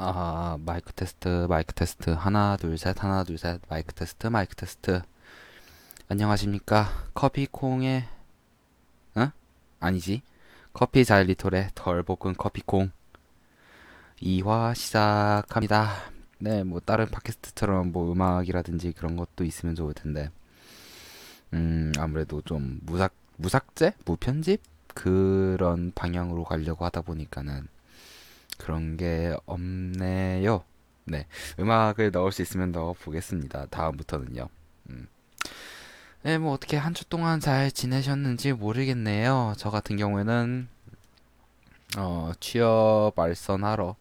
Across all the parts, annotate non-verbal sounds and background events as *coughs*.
아, 마이크 테스트, 마이크 테스트. 하나, 둘, 셋, 하나, 둘, 셋. 마이크 테스트, 마이크 테스트. 안녕하십니까. 커피콩의, 응? 아니지. 커피 자일리톨의 덜 볶은 커피콩. 2화 시작합니다. 네, 뭐, 다른 팟캐스트처럼 뭐, 음악이라든지 그런 것도 있으면 좋을 텐데. 음, 아무래도 좀 무삭, 무삭제? 무편집? 그런 방향으로 가려고 하다 보니까는 그런 게 없네요. 네. 음악을 넣을 수 있으면 넣어 보겠습니다. 다음부터는요. 음. 네, 뭐 어떻게 한 주 동안 잘 지내셨는지 모르겠네요. 저 같은 경우에는 어, 취업 알선하러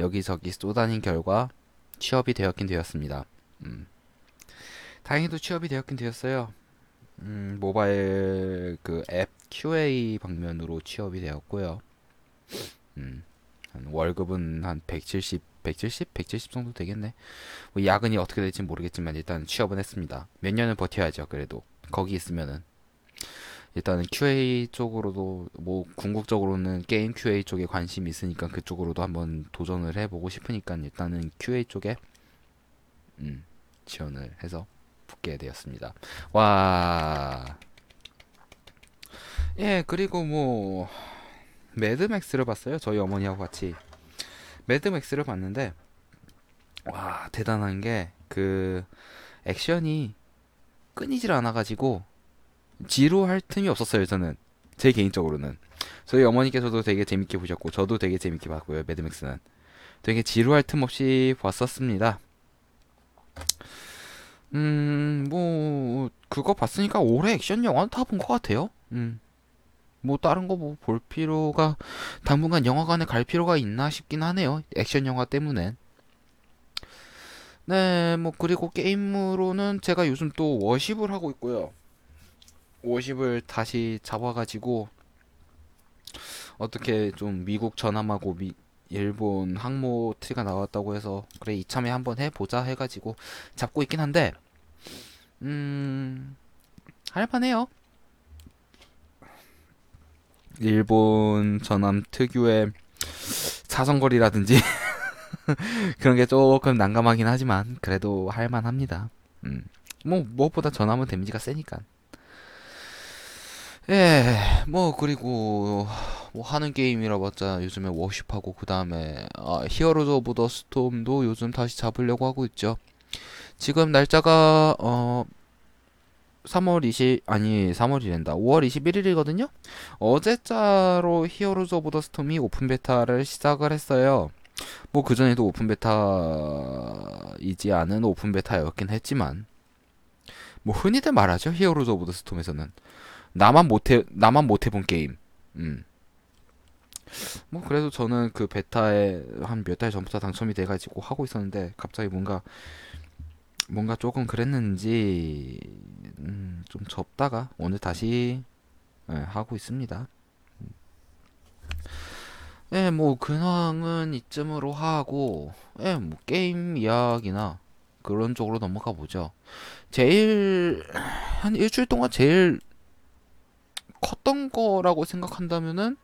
여기저기 쏘다닌 결과 취업이 되었긴 되었습니다. 음. 다행히도 취업이 되었긴 되었어요. 음, 모바일 그 앱 QA 방면으로 취업이 되었고요. 음. 한 월급은 한 170, 170, 170 정도 되겠네. 뭐 야근이 어떻게 될지 모르겠지만 일단 취업은 했습니다. 몇 년은 버텨야죠. 그래도 거기 있으면은 일단은 QA 쪽으로도 뭐 궁극적으로는 게임 QA 쪽에 관심이 있으니까 그쪽으로도 한번 도전을 해보고 싶으니까 일단은 QA 쪽에 음, 지원을 해서 붙게 되었습니다. 와. 예, 그리고 뭐 매드맥스를 봤어요. 저희 어머니하고 같이 매드맥스를 봤는데 와 대단한 게 그 액션이 끊이질 않아가지고 지루할 틈이 없었어요. 저는 제 개인적으로는 저희 어머니께서도 되게 재밌게 보셨고 저도 되게 재밌게 봤고요. 매드맥스는 되게 지루할 틈 없이 봤었습니다. 음, 뭐, 그거 봤으니까 올해 액션 영화는 다 본 것 같아요. 음. 뭐 다른 거 뭐 볼 필요가 당분간 영화관에 갈 필요가 있나 싶긴 하네요. 액션 영화 때문에. 네, 뭐 그리고 게임으로는 제가 요즘 또 워십을 하고 있고요. 워십을 다시 잡아가지고 어떻게 좀 미국 전함하고 미, 일본 항모 트리가 나왔다고 해서 그래 이참에 한번 해보자 해가지고 잡고 있긴 한데 음 할만해요. 일본 전함 특유의 사정거리라든지 *laughs* 그런 게 조금 난감하긴 하지만 그래도 할만합니다. 음. 뭐 무엇보다 전함은 데미지가 세니까. 예, 뭐 그리고 뭐 하는 게임이라 봤자 요즘에 Warship하고 그 다음에 아, Heroes of the Storm도 요즘 다시 잡으려고 하고 있죠. 지금 날짜가 어 3월 20 아니 3월이랜다. 5월 21일이거든요? 어제자로 Heroes of the Storm이 오픈 베타를 시작을 했어요. 뭐 그전에도 오픈 베타이지 않은 오픈 베타였긴 했지만. 뭐 흔히들 말하죠 Heroes of the Storm에서는. 나만 못해 나만 못해본 게임. 음. 뭐 그래도 저는 그 베타에 한 몇 달 전부터 당첨이 돼가지고 하고 있었는데 갑자기 뭔가 뭔가 조금 그랬는지 음, 좀 접다가 오늘 다시 예, 하고 있습니다. 예, 뭐 근황은 이쯤으로 하고 예, 뭐 게임 이야기나 그런 쪽으로 넘어가 보죠. 제일 한 일주일 동안 제일 컸던 거라고 생각한다면은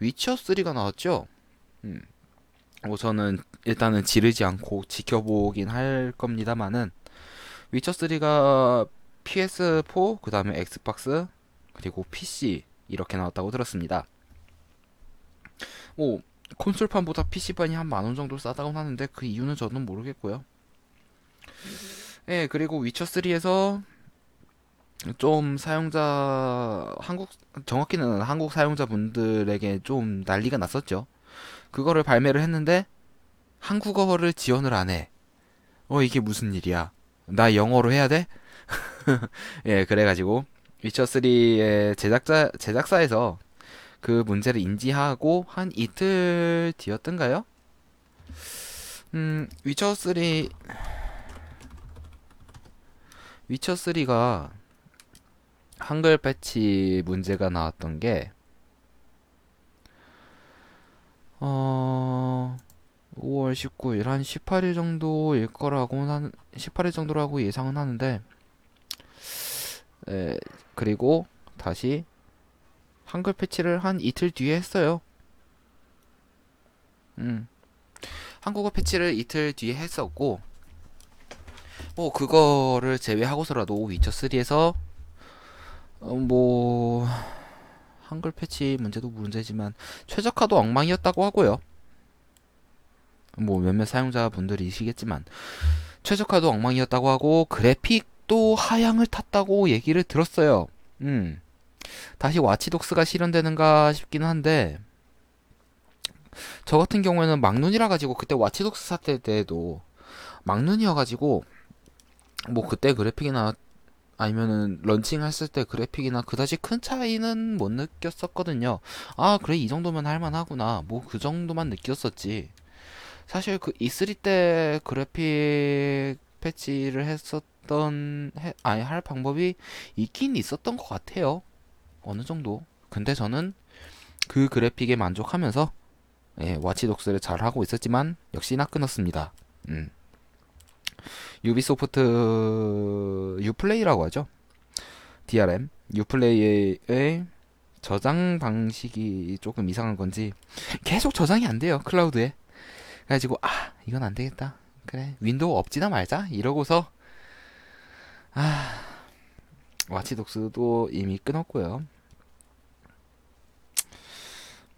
위쳐 3가 나왔죠. 음. 뭐 저는 일단은 지르지 않고 지켜보긴 할 겁니다만은 위쳐 3가 PS4 그 다음에 엑스박스 그리고 PC 이렇게 나왔다고 들었습니다. 뭐 콘솔판보다 PC판이 한 만 원 정도 싸다고 하는데 그 이유는 저는 모르겠고요. 예, 그리고 위쳐 3에서 좀 사용자 한국 정확히는 한국 사용자분들에게 좀 난리가 났었죠. 그거를 발매를 했는데 한국어를 지원을 안 해. 어, 이게 무슨 일이야? 나 영어로 해야 돼? *laughs* 예, 그래가지고 위쳐 3의 제작자, 제작사에서 그 문제를 인지하고 한 이틀 뒤였던가요? 음, 위쳐 3, 위쳐 3가 한글 패치 문제가 나왔던 게, 어, 5월 19일 한 18일 정도일 거라고 한 18일 정도라고 예상은 하는데 에, 그리고 다시 한글 패치를 한 이틀 뒤에 했어요. 음. 한국어 패치를 이틀 뒤에 했었고 뭐 그거를 제외하고서라도 위쳐 3에서 어, 뭐 한글 패치 문제도 문제지만 최적화도 엉망이었다고 하고요. 뭐 몇몇 사용자분들이시겠지만 최적화도 엉망이었다고 하고 그래픽도 하향을 탔다고 얘기를 들었어요. 음. 다시 Watch Dogs가 실현되는가 싶기는 한데 저 같은 경우에는 막눈이라 가지고 그때 Watch Dogs 사태 때도 막눈이어 가지고 뭐 그때 그래픽이나 아니면은 런칭 했을 때 그래픽이나 그다지 큰 차이는 못 느꼈었거든요. 아, 그래 이 정도면 할만하구나. 뭐 그 정도만 느꼈었지. 사실 그 E3 때 그래픽 패치를 했었던 해, 아니 할 방법이 있긴 있었던 것 같아요. 어느 정도. 근데 저는 그 그래픽에 만족하면서 예, Watch Dogs를 잘 하고 있었지만 역시나 끊었습니다. 음. Ubisoft Uplay라고 하죠. DRM Uplay의 저장 방식이 조금 이상한 건지 계속 저장이 안 돼요 클라우드에. 그래가지고 아 이건 안 되겠다. 그래 윈도우 엎지나 말자 이러고서 아 Watch Dogs도 이미 끊었고요.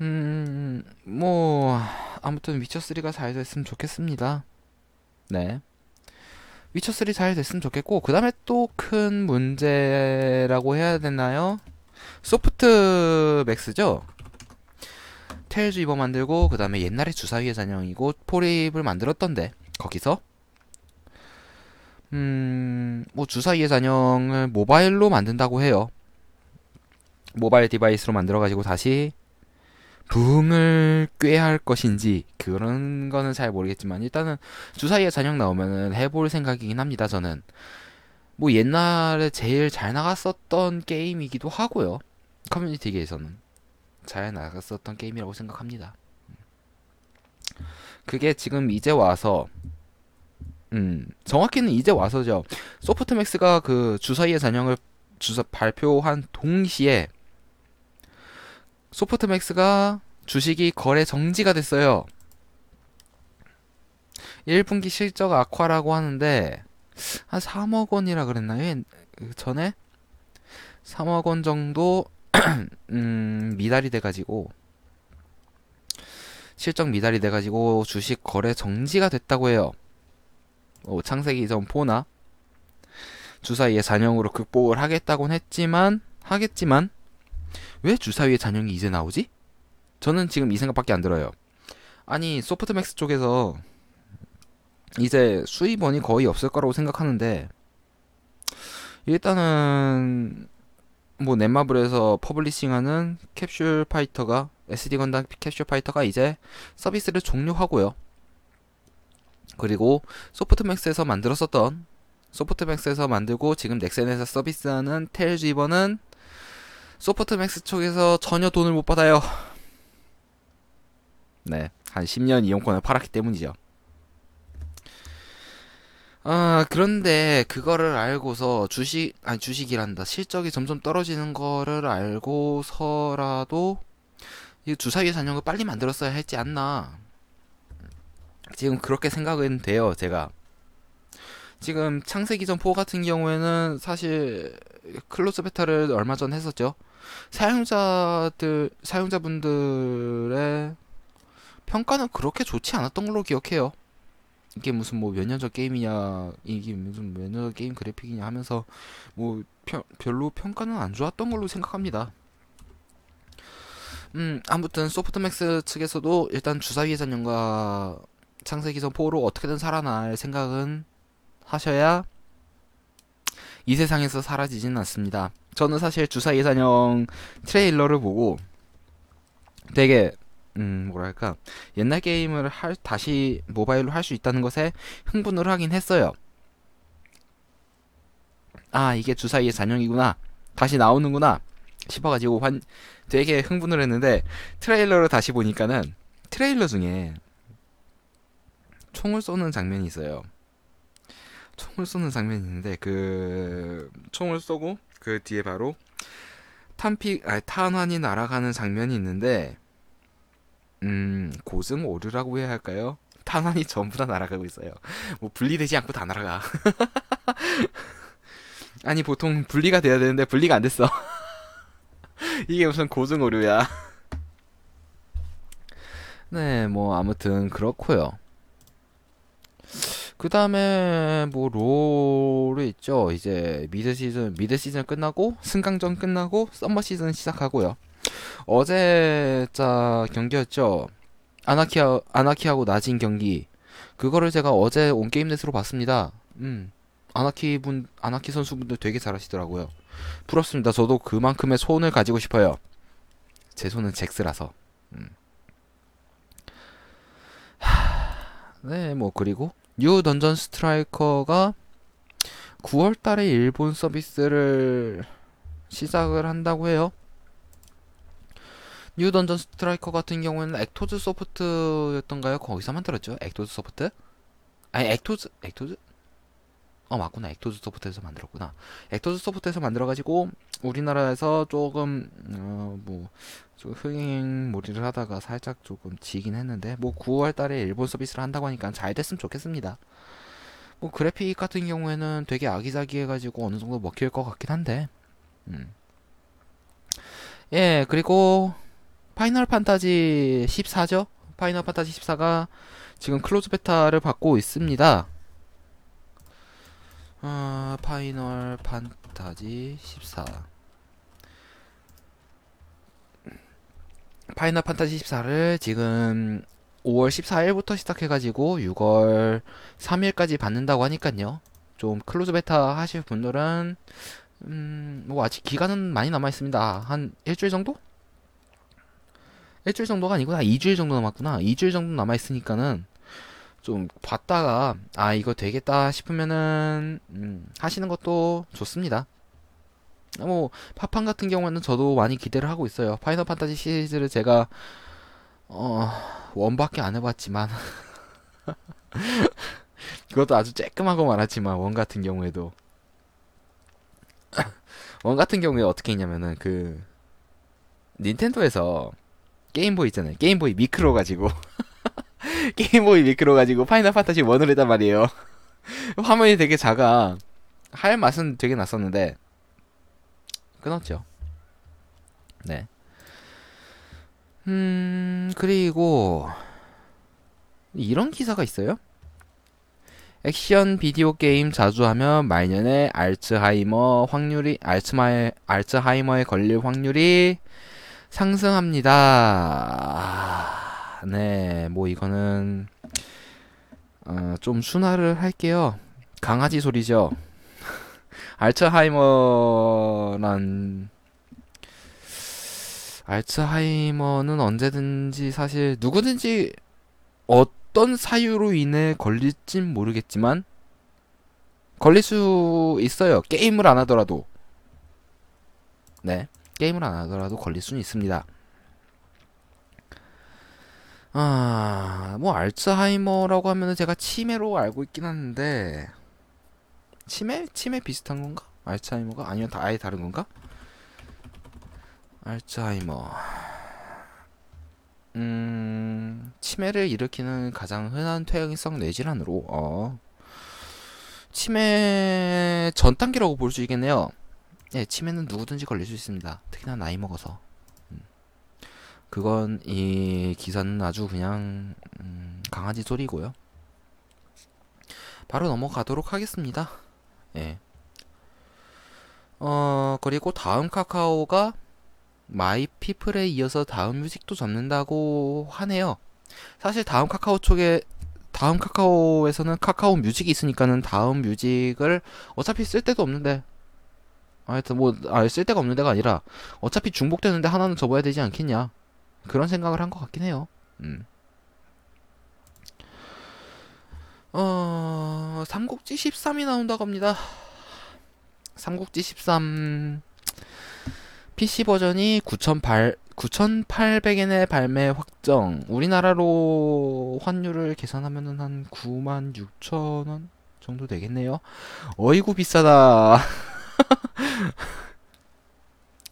음, 뭐, 아무튼 위쳐3가 잘 됐으면 좋겠습니다. 네. 위쳐3 잘 됐으면 좋겠고, 그 다음에 또 큰 문제라고 해야 되나요? 소프트 맥스죠? 테일즈 이버 만들고, 그 다음에 옛날에 주사위의 잔영이고, 포립을 만들었던데, 거기서. 음, 뭐, 주사위의 잔영을 모바일로 만든다고 해요. 모바일 device로 만들어가지고 다시 부흥을 꾀할 것인지 그런 거는 잘 모르겠지만 일단은 주사위의 잔영 나오면은 해볼 생각이긴 합니다. 저는 뭐 옛날에 제일 잘 나갔었던 게임이기도 하고요. 커뮤니티계에서는 잘 나갔었던 게임이라고 생각합니다. 그게 지금 이제 와서 음 정확히는 이제 와서죠. 소프트맥스가 그 주사위의 잔영을 주사 발표한 동시에 소프트맥스가 주식이 거래 정지가 됐어요. 1분기 실적 악화라고 하는데 한 3억 원이라 그랬나요? 그 전에 3억 원 정도 *clears throat* 음, 미달이 돼가지고 실적 미달이 돼가지고 주식 거래 정지가 됐다고 해요. 어, 창세기전 four나 주사위의 잔영으로 극복을 하겠다곤 했지만 하겠지만 왜 주사위의 잔영이 이제 나오지? 저는 지금 이 생각밖에 안 들어요. 아니 소프트맥스 쪽에서 이제 수입원이 거의 없을 거라고 생각하는데 일단은 뭐 넷마블에서 publishing하는 Capsule Fighter가 SD 건담 Capsule Fighter가 이제 서비스를 종료하고요. 그리고 소프트맥스에서 만들었었던 소프트맥스에서 만들고 지금 넥센에서 서비스하는 텔즈 이버는 소프트맥스 쪽에서 전혀 돈을 못 받아요. 네, 한 10년 이용권을 팔았기 때문이죠. 아, 그런데 그거를 알고서 주식, 아니 주식이란다. 실적이 점점 떨어지는 거를 알고서라도 이 주사위의 잔영을 빨리 만들었어야 했지 않나. 지금 그렇게 생각은 돼요, 제가. 지금 창세기전 4 같은 경우에는 사실 close beta를 얼마 전 했었죠. 사용자들, 사용자분들의 평가는 그렇게 좋지 않았던 걸로 기억해요. 이게 무슨 뭐 몇 년 전 게임이냐, 이게 무슨 몇 년 전 게임 그래픽이냐 하면서 뭐 펴, 별로 평가는 안 좋았던 걸로 생각합니다. 음, 아무튼 소프트맥스 측에서도 일단 주사위의 전형과 창세기전 4로 어떻게든 살아날 생각은 하셔야 이 세상에서 사라지지는 않습니다. 저는 사실 주사위의 전형 트레일러를 보고 되게 음, 뭐랄까, 옛날 게임을 할, 다시 모바일로 할 수 있다는 것에 흥분을 하긴 했어요. 아, 이게 주사위의 잔영이구나. 다시 나오는구나. 싶어가지고 환, 되게 흥분을 했는데, 트레일러를 다시 보니까는, 트레일러 중에, 총을 쏘는 장면이 있어요. 총을 쏘는 장면이 있는데, 그, 총을 쏘고, 그 뒤에 바로, 탄피, 아니, 탄환이 날아가는 장면이 있는데, 음, 고승 오류라고 해야 할까요? 탄환이 *laughs* 전부 다 날아가고 있어요. 뭐 분리되지 않고 다 날아가. *laughs* 아니 보통 분리가 돼야 되는데 분리가 안 됐어. *laughs* 이게 무슨 고증 오류야. 네, 뭐 아무튼 그렇고요. 그 다음에 뭐 롤이 있죠. 이제 mid 시즌 mid 시즌 끝나고 승강전 끝나고 summer 시즌 시작하고요. 어제 자 경기였죠. 아나키아 아나키하고 나진 경기. 그거를 제가 어제 온게임넷으로 봤습니다. 음. 아나키 분 아나키 선수분들 되게 잘하시더라고요. 부럽습니다. 저도 그만큼의 손을 가지고 싶어요. 제 손은 잭스라서. 음. 네, 뭐 그리고 뉴 던전 스트라이커가 9월 달에 일본 서비스를 시작을 한다고 해요. 뉴 던전 스트라이커 같은 경우에는 액토즈 소프트였던가요? 거기서 만들었죠. 액토즈 소프트? 아니, 액토즈, 액토즈? 어, 맞구나. 액토즈 소프트에서 만들었구나. 액토즈 소프트에서 만들어가지고, 우리나라에서 조금, 어, 뭐, 좀 흥행몰이를 하다가 살짝 조금 지긴 했는데, 뭐, 9월 달에 일본 서비스를 한다고 하니까 잘 됐으면 좋겠습니다. 뭐, 그래픽 같은 경우에는 되게 아기자기해가지고 어느 정도 먹힐 것 같긴 한데, 음. 예, 그리고, 파이널 판타지 14죠? 파이널 판타지 14가 지금 close beta를 받고 있습니다. 아, 파이널 판타지 14. 파이널 판타지 14를 지금 5월 14일부터 시작해가지고 6월 3일까지 받는다고 하니까요. 좀 close beta 하실 분들은 음, 뭐 아직 기간은 많이 남아 있습니다. 한 일주일 정도? 일주일 정도가 아니구나. 2주일 정도 남았구나. 2주일 정도 남아 있으니까는 좀 봤다가 아 이거 되겠다 싶으면은 음, 하시는 것도 좋습니다. 뭐 파판 같은 경우에는 저도 많이 기대를 하고 있어요. 파이널 판타지 시리즈를 제가 어 one밖에 안 해봤지만 *laughs* 그것도 아주 쬐끔하고 말았지만 one 같은 경우에도 *coughs* one 같은 경우에 어떻게 했냐면은 그 닌텐도에서 게임보이 있잖아요. 게임보이 미크로 가지고 *laughs* 게임보이 미크로 가지고 파이널 판타지 1을 했단 말이에요. *laughs* 화면이 되게 작아. 할 맛은 되게 났었는데 끊었죠. 네. 음, 그리고 이런 기사가 있어요. 액션 비디오 게임 자주 하면 말년에 알츠하이머 확률이 알츠마에 알츠하이머에 걸릴 확률이 상승합니다. 아, 네, 뭐 이거는 어, 좀 순화를 할게요. 강아지 소리죠. *laughs* 알츠하이머란 알츠하이머는 언제든지 사실 누구든지 어떤 사유로 인해 걸릴진 모르겠지만 걸릴 수 있어요. 게임을 안 하더라도. 네. 게임을 안 하더라도 걸릴 수는 있습니다. 아, 뭐 알츠하이머라고 하면은 제가 치매로 알고 있긴 한데 치매? 치매 비슷한 건가? 알츠하이머가 아니면 다 아예 다른 건가? 알츠하이머. 음, 치매를 일으키는 가장 흔한 퇴행성 뇌질환으로 어. 치매 전 단계라고 볼 수 있겠네요. 예, 치매는 누구든지 걸릴 수 있습니다. 특히나 나이 먹어서. 음. 그건 이 기사는 아주 그냥 음, 강아지 소리고요. 바로 넘어가도록 하겠습니다. 예. 어, 그리고 다음 카카오가 마이 피플에 이어서 다음 뮤직도 접는다고 하네요. 사실 다음 카카오 쪽에 다음 카카오에서는 카카오 뮤직이 있으니까는 다음 뮤직을 어차피 쓸 데도 없는데 하여튼 뭐 아, 쓸 데가 없는 데가 아니라 어차피 중복되는데 하나는 접어야 되지 않겠냐 그런 생각을 한 것 같긴 해요. 음. 어, 삼국지 13이 나온다고 합니다. 삼국지 13 PC 버전이 9,800, 9,800엔의 발매 확정. 우리나라로 환율을 계산하면은 한 96,000원 정도 되겠네요. 어이구 비싸다. *laughs*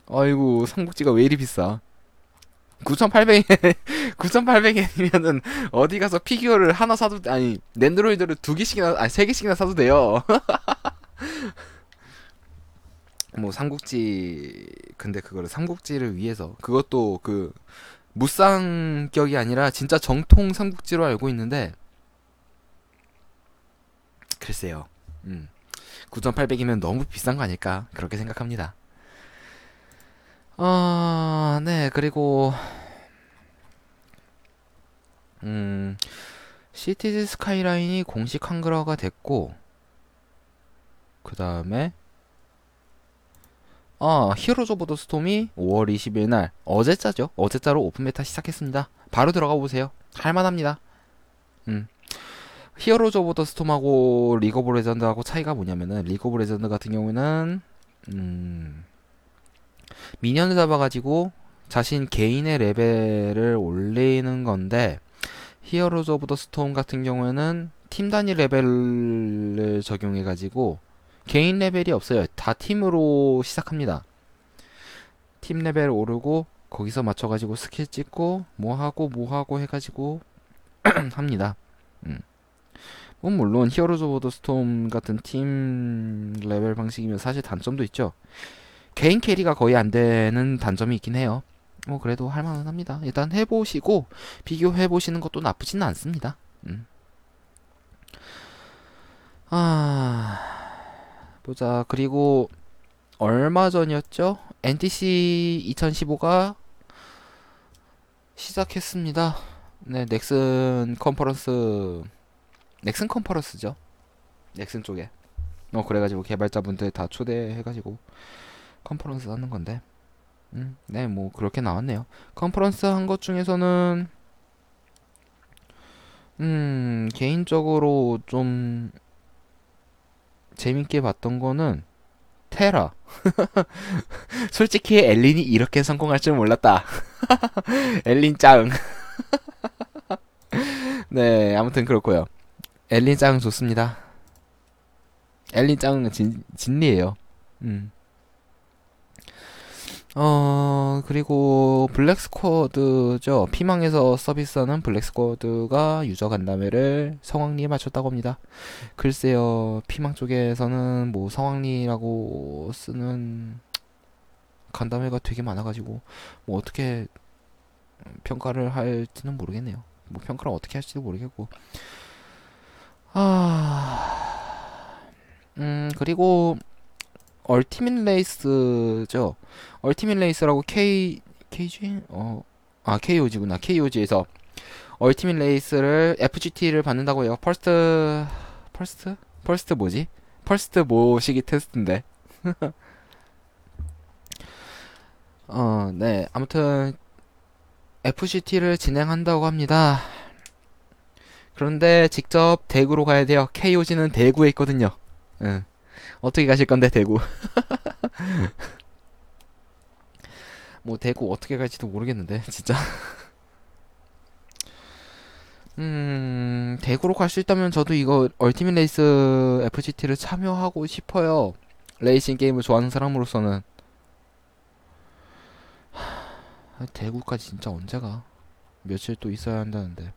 어이구 삼국지가 왜 이리 비싸? 9,800엔 9,800엔이면은 *laughs* 어디 가서 피규어를 하나 사도 아니 랜드로이드를 두 개씩이나 아니 세 개씩이나 사도 돼요. *laughs* 뭐 삼국지 근데 그거를 삼국지를 위해서 그것도 그 무쌍격이 아니라 진짜 정통 삼국지로 알고 있는데 글쎄요. 음. 9,800이면 너무 비싼 거 아닐까? 그렇게 생각합니다. 아, 네, 그리고, 음, 시티즈 스카이라인이 공식 한글화가 됐고, 그 다음에, 아, 히어로즈 오브 더 스톰이 5월 20일 날, 어제자죠? 어제자로 open beta 시작했습니다. 바로 들어가 보세요. 할만합니다. 음. 히어로즈 오브 더 스톰하고 리그 오브 레전드하고 차이가 뭐냐면은 리그 오브 레전드 같은 경우는 음 minion을 잡아가지고 자신 개인의 레벨을 올리는 건데 히어로즈 오브 더 스톰 같은 경우에는 팀 단위 레벨을 적용해가지고 개인 레벨이 없어요. 다 팀으로 시작합니다. 팀 레벨 오르고 거기서 맞춰가지고 스킬 찍고 뭐 하고 뭐 하고 해가지고 *clears throat* 합니다. 음. 뭐 물론 히어로즈 오브 더 스톰 같은 팀 레벨 방식이면 사실 단점도 있죠. 개인 carry가 거의 안 되는 단점이 있긴 해요. 뭐 그래도 할만은 합니다. 일단 해보시고 비교해보시는 것도 나쁘지는 않습니다. 음. 아 보자 그리고 얼마 전이었죠? NDC 2015가 시작했습니다. 네, 넥슨 컨퍼런스 넥슨 컨퍼런스죠. 넥슨 쪽에. 어 그래가지고 개발자분들 다 초대해가지고 컨퍼런스 하는 건데. 음, 네, 뭐 그렇게 나왔네요. 컨퍼런스 한 것 중에서는 음 개인적으로 좀 재밌게 봤던 거는 테라. *laughs* 솔직히 엘린이 이렇게 성공할 줄 몰랐다. *laughs* 엘린 짱. *laughs* 네, 아무튼 그렇고요. 엘린 짱 좋습니다. 엘린 짱은 진, 진리예요. 음. 어, 그리고 블랙 스쿼드죠. 피망에서 서비스하는 블랙 스쿼드가 유저 간담회를 성황리에 마쳤다고 합니다. 글쎄요, 피망 쪽에서는 뭐 성황리라고 쓰는 간담회가 되게 많아가지고, 뭐 어떻게 평가를 할지는 모르겠네요. 뭐 평가를 어떻게 할지도 모르겠고. 아, 음, 그리고 얼티밋 레이스죠. 얼티밋 레이스라고 K KG 어, 아 KOG구나. KOG에서 얼티밋 레이스를 FGT를 받는다고 해요. first first first 뭐지? first 모시기 테스트인데. *laughs* 어, 네. 아무튼 FGT를 진행한다고 합니다. 그런데 직접 대구로 가야 돼요. KOG는 대구에 있거든요. 응. 어떻게 가실 건데 대구? *laughs* 뭐 대구 어떻게 갈지도 모르겠는데 진짜. *laughs* 음 대구로 갈 수 있다면 저도 이거 얼티밋 레이스 FGT를 참여하고 싶어요. 레이싱 게임을 좋아하는 사람으로서는 하, 대구까지 진짜 언제 가? 며칠 또 있어야 한다는데.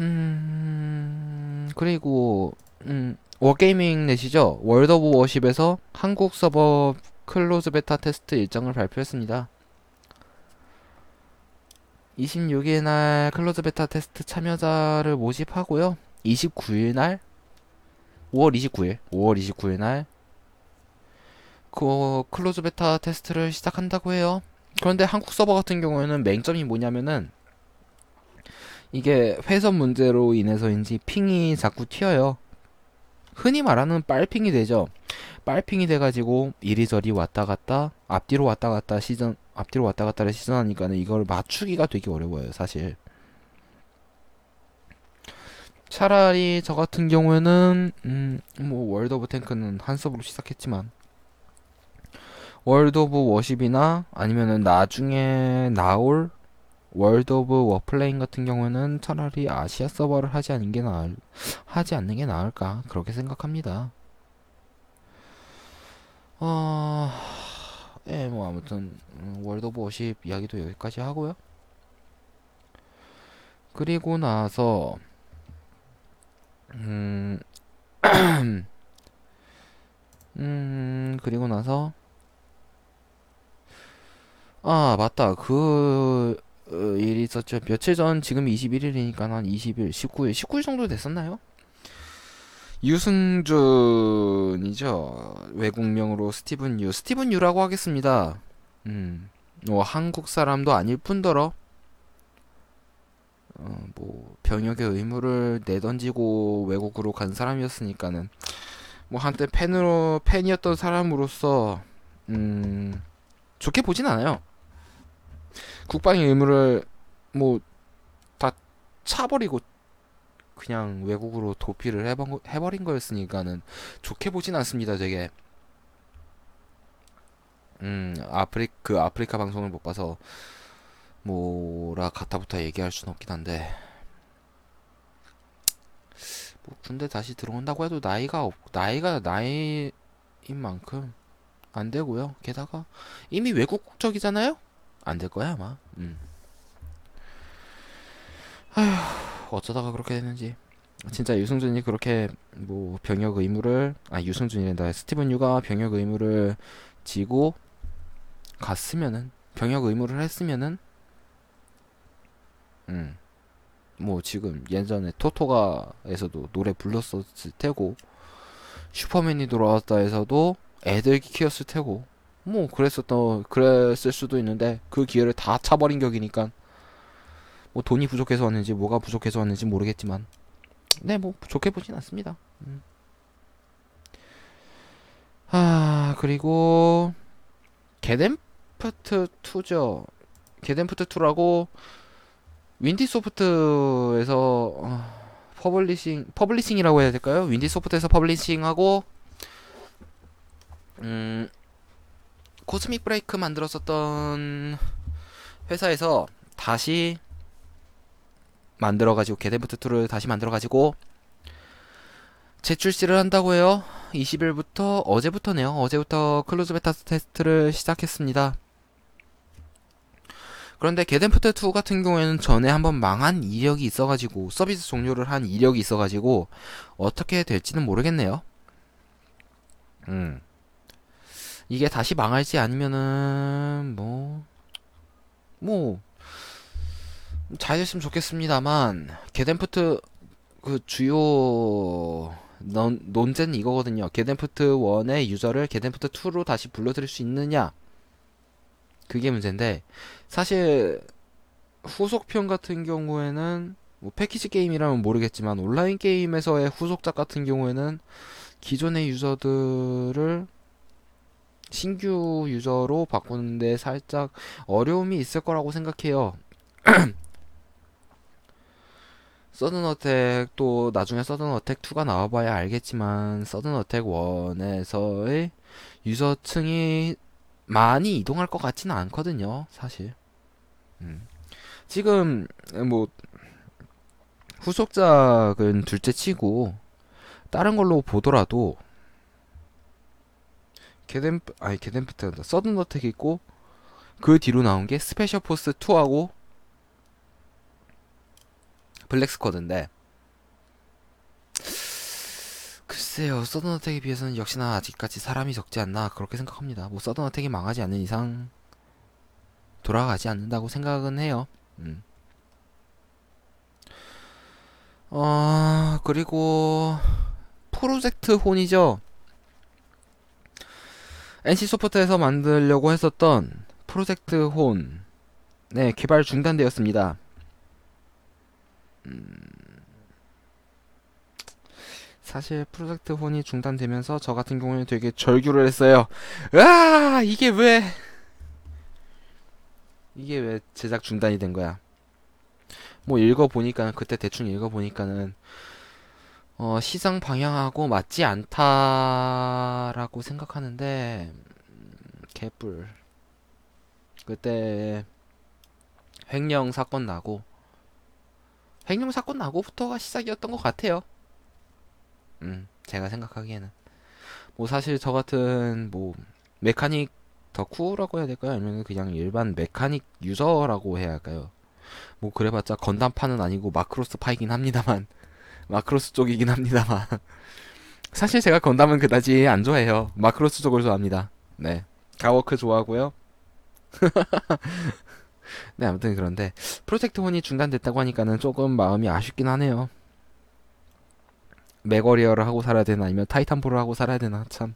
음, 그리고, 음, 워게이밍 넷이죠. 월드 오브 워십에서 한국 서버 close beta test 일정을 발표했습니다. 26일 날 close beta test 참여자를 모집하고요. 29일 날, 5월 29일, 5월 29일 날, 그 close beta test를 시작한다고 해요. 그런데 한국 서버 같은 경우에는 맹점이 뭐냐면은, 이게 회선 문제로 인해서인지 핑이 자꾸 튀어요. 흔히 말하는 빨핑이 되죠. 빨핑이 돼가지고 이리저리 왔다 갔다 앞뒤로 왔다 갔다 시전 앞뒤로 왔다 갔다를 시전하니까는 이걸 맞추기가 되게 어려워요, 사실. 차라리 저 같은 경우에는 음, 뭐 월드 오브 탱크는 한섭으로 시작했지만 월드 오브 워십이나 아니면은 나중에 나올 월드 오브 워플레인 같은 경우는 차라리 아시아 서버를 하지 않는 게 나을 하지 않는 게 나을까 그렇게 생각합니다. 어 예, 뭐 아무튼 음, 월드 오브 워십 이야기도 여기까지 하고요. 그리고 나서 음, *clears throat* 음, 그리고 나서 아, 맞다. 그 어, 일이 있었죠. 며칠 전 지금 21일이니까 한 20일, 19일, 19일 정도 됐었나요? 유승준이죠. 외국명으로 스티븐 유. 스티븐 유라고 하겠습니다. 음, 뭐 한국 사람도 아닐 뿐더러 어, 뭐 병역의 의무를 내던지고 외국으로 간 사람이었으니까는 뭐 한때 팬으로 팬이었던 사람으로서 음, 좋게 보진 않아요. 국방의 의무를 뭐 다 차버리고 그냥 외국으로 도피를 해버, 해버린 거였으니까는 좋게 보진 않습니다, 되게. 음, 아프리, 그 아프리카 방송을 못 봐서 뭐라 가타부터 얘기할 순 없긴 한데. 뭐 군대 다시 들어온다고 해도 나이가 없, 나이가 나이인 만큼 안 되고요. 게다가 이미 외국 국적이잖아요? 안 될 거야, 아마. 음. 아휴, 어쩌다가 그렇게 됐는지. 진짜 유승준이 그렇게 뭐 병역 의무를 아 유승준이란다 스티븐 유가 병역 의무를 지고 갔으면은 병역 의무를 했으면은 음 뭐 지금 예전에 토토가에서도 노래 불렀었을 테고 슈퍼맨이 돌아왔다에서도 애들 키웠을 테고 뭐 그랬었던 그랬을 수도 있는데 그 기회를 다 차버린 격이니까 뭐 돈이 부족해서 왔는지 뭐가 부족해서 왔는지 모르겠지만 네, 뭐 좋게 보진 않습니다. 음. 아, 그리고 겟앰프드 2죠. 겟앰프드 2라고 윈디소프트에서 어, publishing publishing이라고 해야 될까요? 윈디소프트에서 publishing하고 음 코스믹 브레이크 만들었었던 회사에서 다시 만들어가지고 겟앰프드 2를 다시 만들어가지고 재출시를 한다고 해요. 20일부터 어제부터네요. 어제부터 close beta test를 시작했습니다. 그런데 겟앰프드 2 같은 경우에는 전에 한번 망한 이력이 있어가지고 서비스 종료를 한 이력이 있어가지고 어떻게 될지는 모르겠네요. 음. 이게 다시 망할지 아니면은 뭐 뭐, 잘 됐으면 좋겠습니다만 게덴프트 그 주요 논, 논제는 이거거든요. 게덴프트 1의 유저를 게덴프트 2로 다시 불러들일 수 있느냐? 그게 문제인데 사실 후속편 같은 경우에는 뭐 패키지 게임이라면 모르겠지만 온라인 게임에서의 후속작 같은 경우에는 기존의 유저들을 신규 유저로 바꾸는데 살짝 어려움이 있을 거라고 생각해요. *clears throat* 서든 어택 또 나중에 서든 어택 2가 나와봐야 알겠지만 서든 어택 1에서의 유저층이 많이 이동할 것 같지는 않거든요 사실 음. 지금 뭐 후속작은 둘째 치고 다른 걸로 보더라도 겟앰 아니 겟앰프드 서든 어택이 있고 그 뒤로 나온 게 스페셜 포스 2하고 블랙 스쿼드인데. 글쎄요 서든 어택에 비해서는 역시나 아직까지 사람이 적지 않나 그렇게 생각합니다. 뭐 서든 어택이 망하지 않는 이상 돌아가지 않는다고 생각은 해요. 음. 어 그리고 프로젝트 혼이죠 NC소프트에서 만들려고 했었던 프로젝트 혼 네, 개발 중단되었습니다. 음, 사실 프로젝트 혼이 중단되면서 저 같은 경우는 되게 절규를 했어요. 아, 이게 왜 이게 왜 제작 중단이 된 거야? 뭐 읽어 보니까 그때 대충 읽어 보니까는 어, 시장 방향하고 맞지 않다라고 생각하는데 음, 개뿔 그때 횡령 사건 나고 횡령 사건 나고부터가 시작이었던 것 같아요. 음, 제가 생각하기에는 뭐 사실 저 같은 뭐 메카닉 덕후라고 해야 될까요? 아니면 그냥 일반 메카닉 유저라고 해야 할까요? 뭐 그래봤자 건담파는 아니고 마크로스 파이긴 합니다만 마크로스 쪽이긴 합니다만 *laughs* 사실 제가 건담은 그다지 안 좋아해요. 마크로스 쪽을 좋아합니다. 네. 가워크 좋아하고요. *laughs* 네, 아무튼 그런데 프로젝트 혼이 중단됐다고 하니까는 조금 마음이 아쉽긴 하네요. 맥워리어를 하고 살아야 되나 아니면 타이탄볼을 하고 살아야 되나 참.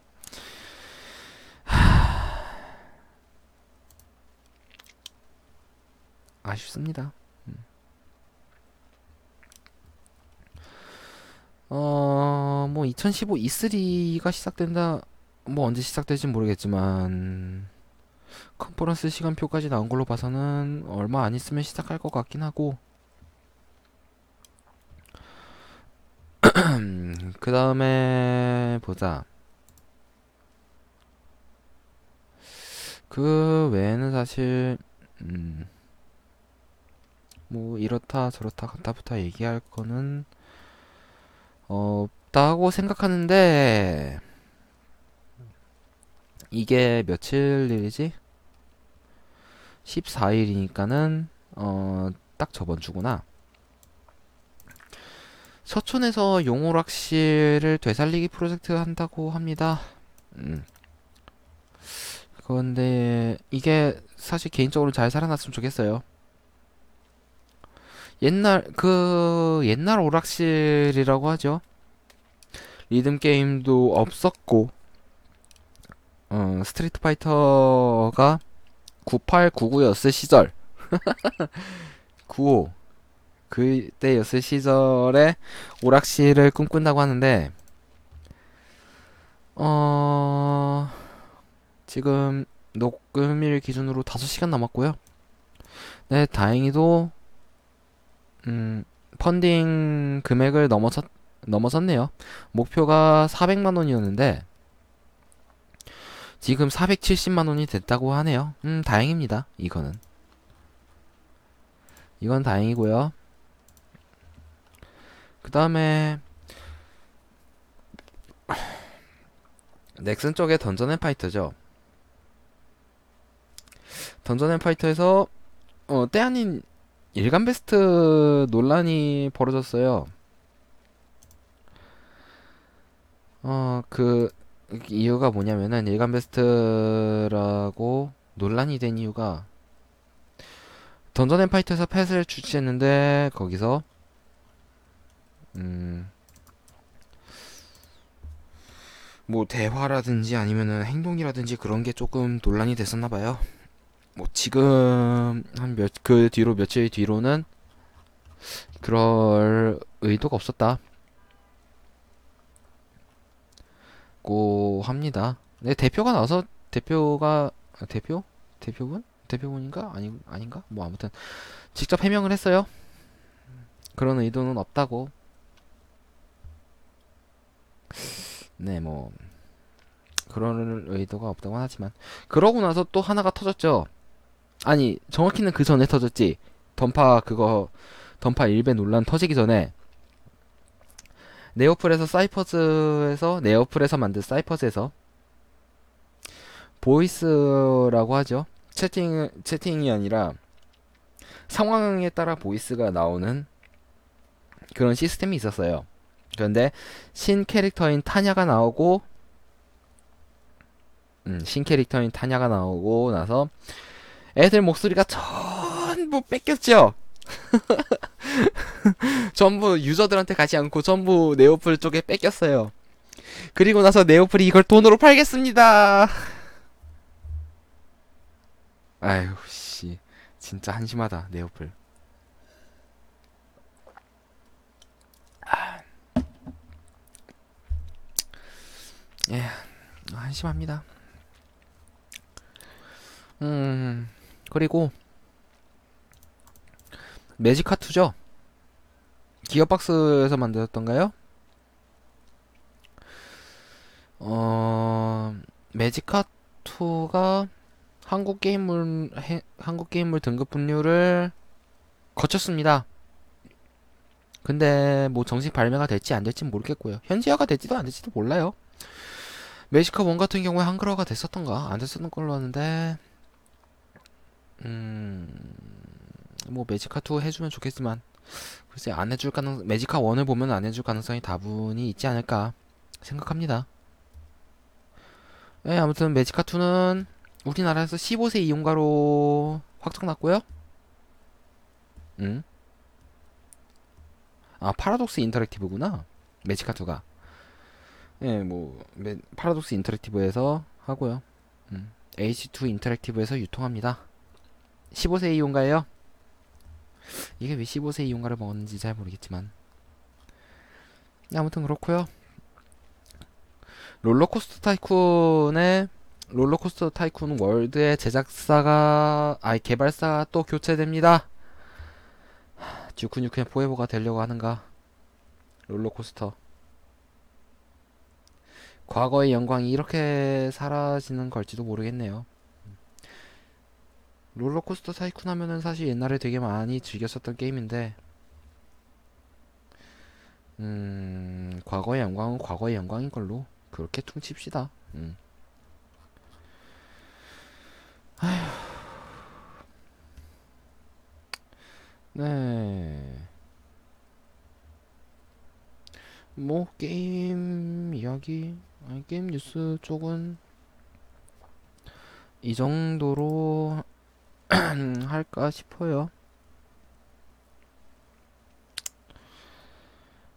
*sighs* 아쉽습니다. 어, 뭐 2015 E3가 시작된다. 뭐 언제 시작될지 모르겠지만 컨퍼런스 시간표까지 나온 걸로 봐서는 얼마 안 있으면 시작할 것 같긴 하고 *clears throat* 그 다음에 보자. 그 외에는 사실 음, 뭐 이렇다 저렇다 갔다부터 얘기할 거는 없다고 생각하는데 이게 며칠 일이지? 14일이니까는 어, 딱 저번 주구나. 서촌에서 용오락실을 되살리기 프로젝트 한다고 합니다. 음. 그런데 이게 사실 개인적으로 잘 살아났으면 좋겠어요. 옛날 그 옛날 오락실이라고 하죠. 리듬 게임도 없었고 어, 스트리트 파이터가 98, 99였을 시절 *laughs* 95 그때였을 시절에 오락실을 꿈꾼다고 하는데 어 지금 녹음일 기준으로 5시간 남았고요. 네, 다행히도 음, 펀딩 금액을 넘어섰 넘어섰네요. 목표가 400만 원이었는데 지금 470만 원이 됐다고 하네요. 음, 다행입니다. 이거는. 이건 다행이고요. 그 다음에 넥슨 쪽에 던전 앤 파이터죠. 던전 앤 파이터에서 어, 때 아닌 일간 베스트 논란이 벌어졌어요. 어, 그 이유가 뭐냐면은 일간 베스트라고 논란이 된 이유가 던전 앤 파이터에서 pet을 출시했는데 거기서 음, 뭐 대화라든지 아니면은 행동이라든지 그런 게 조금 논란이 됐었나 봐요. 뭐 지금 한 몇 그 뒤로 며칠 뒤로는 그럴 의도가 없었다. 고 합니다. 네, 대표가 나와서 대표가 아, 대표? 대표분? 대표분인가? 아니 아닌가? 뭐 아무튼 직접 해명을 했어요. 그런 의도는 없다고. 네, 뭐 그런 의도가 없다고 하지만 그러고 나서 또 하나가 터졌죠. 아니 정확히는 그 전에 터졌지. 던파 그거 던파 일베 논란 터지기 전에 네오플에서 사이퍼즈에서 네오플에서 만든 사이퍼즈에서 voice라고 하죠. 채팅 채팅이 아니라 상황에 따라 voice가 나오는 그런 시스템이 있었어요. 그런데 신 캐릭터인 타냐가 나오고 음, 신 캐릭터인 타냐가 나오고 나서 애들 목소리가 전부 뺏겼죠. *laughs* 전부 유저들한테 가지 않고 전부 네오플 쪽에 뺏겼어요. 그리고 나서 네오플이 이걸 돈으로 팔겠습니다. *laughs* 아유 씨 진짜 한심하다 네오플. 아. 예 한심합니다. 음 그리고 매직카2죠? 기어박스에서 만들었던가요? 어, 매직카2가 한국 게임물, 해, 한국 게임물 등급 분류를 거쳤습니다. 근데 뭐 정식 발매가 될지 안 될지 모르겠고요. 현지화가 될지도 안 될지도 몰라요. 1 같은 경우에 한글화가 됐었던가 안 됐었던 걸로 아는데 음뭐 메지카 2 해주면 좋겠지만 글쎄 안 해줄 가능 메지카 1을 보면 안 해줄 가능성이 다분히 있지 않을까 생각합니다. 네, 아무튼 메지카 2는 우리나라에서 15세 이용가로 확정 났고요. 음. 아, 파라독스 인터랙티브구나. 매지카 2가. 예, 뭐 메, 파라독스 인터랙티브에서 하고요. 음. H2 인터랙티브에서 유통합니다. 15세 이용가예요. 이게 왜 15세 이용가를 먹었는지 잘 모르겠지만 아무튼 그렇고요. 롤러코스터 타이쿤의 롤러코스터 타이쿤 월드의 제작사가 아이 개발사가 또 교체됩니다. 듀크뉴크의 포에버가 되려고 하는가? 롤러코스터. 과거의 영광이 이렇게 사라지는 걸지도 모르겠네요. 롤러코스터 타이쿤 하면은 사실 옛날에 되게 많이 즐겼었던 게임인데, 음, 과거의 영광은 과거의 영광인 걸로 그렇게 퉁칩시다. 음. 네. 뭐 게임 이야기, 아니 게임 뉴스 쪽은 이 정도로 *clears throat* 할까 싶어요.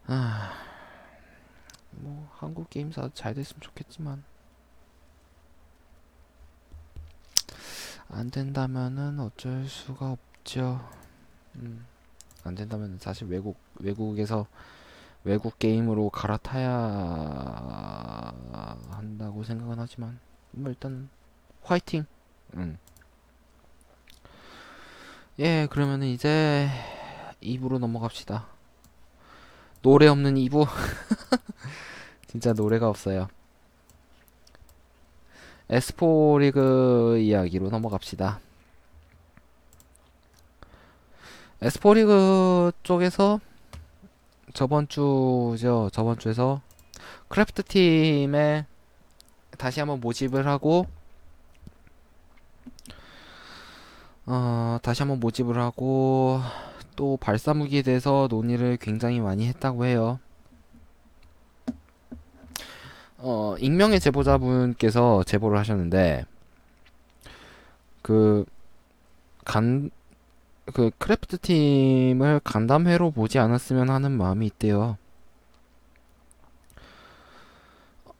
아, 뭐 한국 게임사 잘 됐으면 좋겠지만 안 된다면은 어쩔 수가 없죠. 음, 안 된다면 사실 외국 외국에서 외국 게임으로 갈아타야 한다고 생각은 하지만 뭐 일단 화이팅. 음. 예, 그러면은 이제 2부로 넘어갑시다. 노래 없는 2부. *laughs* 진짜 노래가 없어요. S4 리그 이야기로 넘어갑시다. S4 리그 쪽에서 저번 주죠. 저번 주에서 craft 팀에 다시 한번 모집을 하고 어, 다시 한번 모집을 하고 또 발사무기에 대해서 논의를 굉장히 많이 했다고 해요. 어, 익명의 제보자분께서 제보를 하셨는데 그 간, 그 craft 팀을 간담회로 보지 않았으면 하는 마음이 있대요.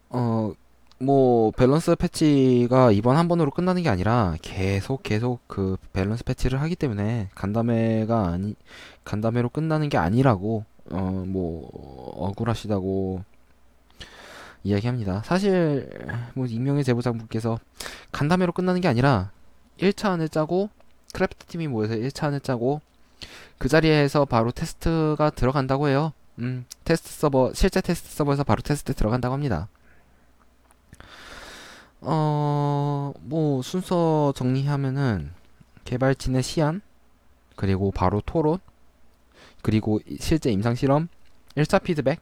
어, 뭐 밸런스 패치가 이번 한 번으로 끝나는 게 아니라 계속 계속 그 밸런스 패치를 하기 때문에 간담회가 아니 간담회로 끝나는 게 아니라고 어 뭐 억울하시다고 이야기합니다. 사실 뭐 익명의 제보자분께서 간담회로 끝나는 게 아니라 1차 안을 짜고 craft 팀이 모여서 1차 안을 짜고 그 자리에서 바로 테스트가 들어간다고 해요. 음, 테스트 서버 실제 테스트 서버에서 바로 테스트 들어간다고 합니다. 어, 뭐 순서 정리하면은 개발진의 시안 그리고 바로 토론 그리고 실제 임상 실험 1차 피드백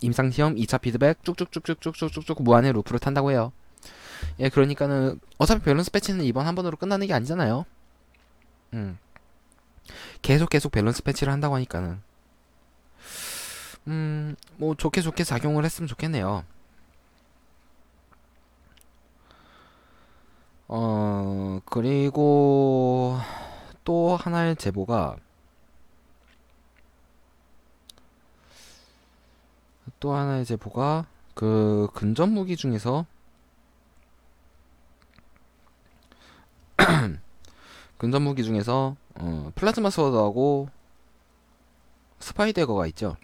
임상 시험 2차 피드백 쭉쭉쭉쭉쭉쭉쭉 무한의 루프를 탄다고 해요. 예, 그러니까는 어차피 밸런스 패치는 이번 한 번으로 끝나는 게 아니잖아요. 음. 계속 계속 밸런스 패치를 한다고 하니까는 음, 뭐 좋게 좋게 작용을 했으면 좋겠네요. 어, 그리고 또 하나의 제보가 또 하나의 제보가 그 근접 무기 중에서 *clears throat* 근접 무기 중에서 어, plasma sword하고 spy dagger가 있죠.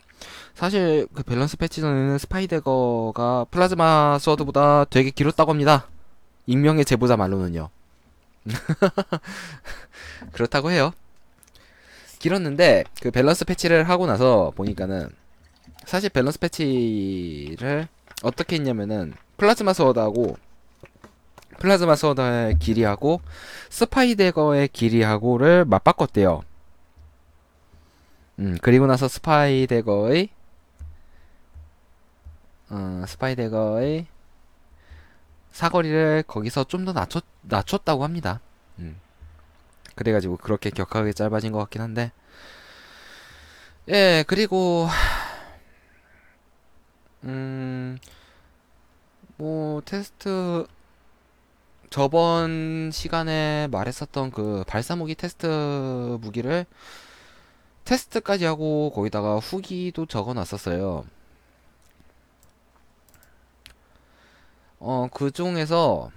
사실 그 밸런스 패치 전에는 spy dagger가 plasma sword보다 되게 길었다고 합니다. 익명의 제보자 말로는요. *laughs* 그렇다고 해요. 길었는데 그 밸런스 패치를 하고 나서 보니까는 사실 밸런스 패치를 어떻게 했냐면은 plasma sword하고 plasma sword의 길이하고 spy dagger의 길이하고를 맞바꿨대요. 음, 그리고 나서 spy dagger의 어, 스파이데거의 사거리를 거기서 좀 더 낮췄, 낮췄다고 합니다. 음. 그래가지고 그렇게 격하게 짧아진 것 같긴 한데 예 그리고 음 뭐 테스트 저번 시간에 말했었던 그 발사 무기 테스트 무기를 테스트까지 하고 거기다가 후기도 적어 놨었어요. 어, 그 중에서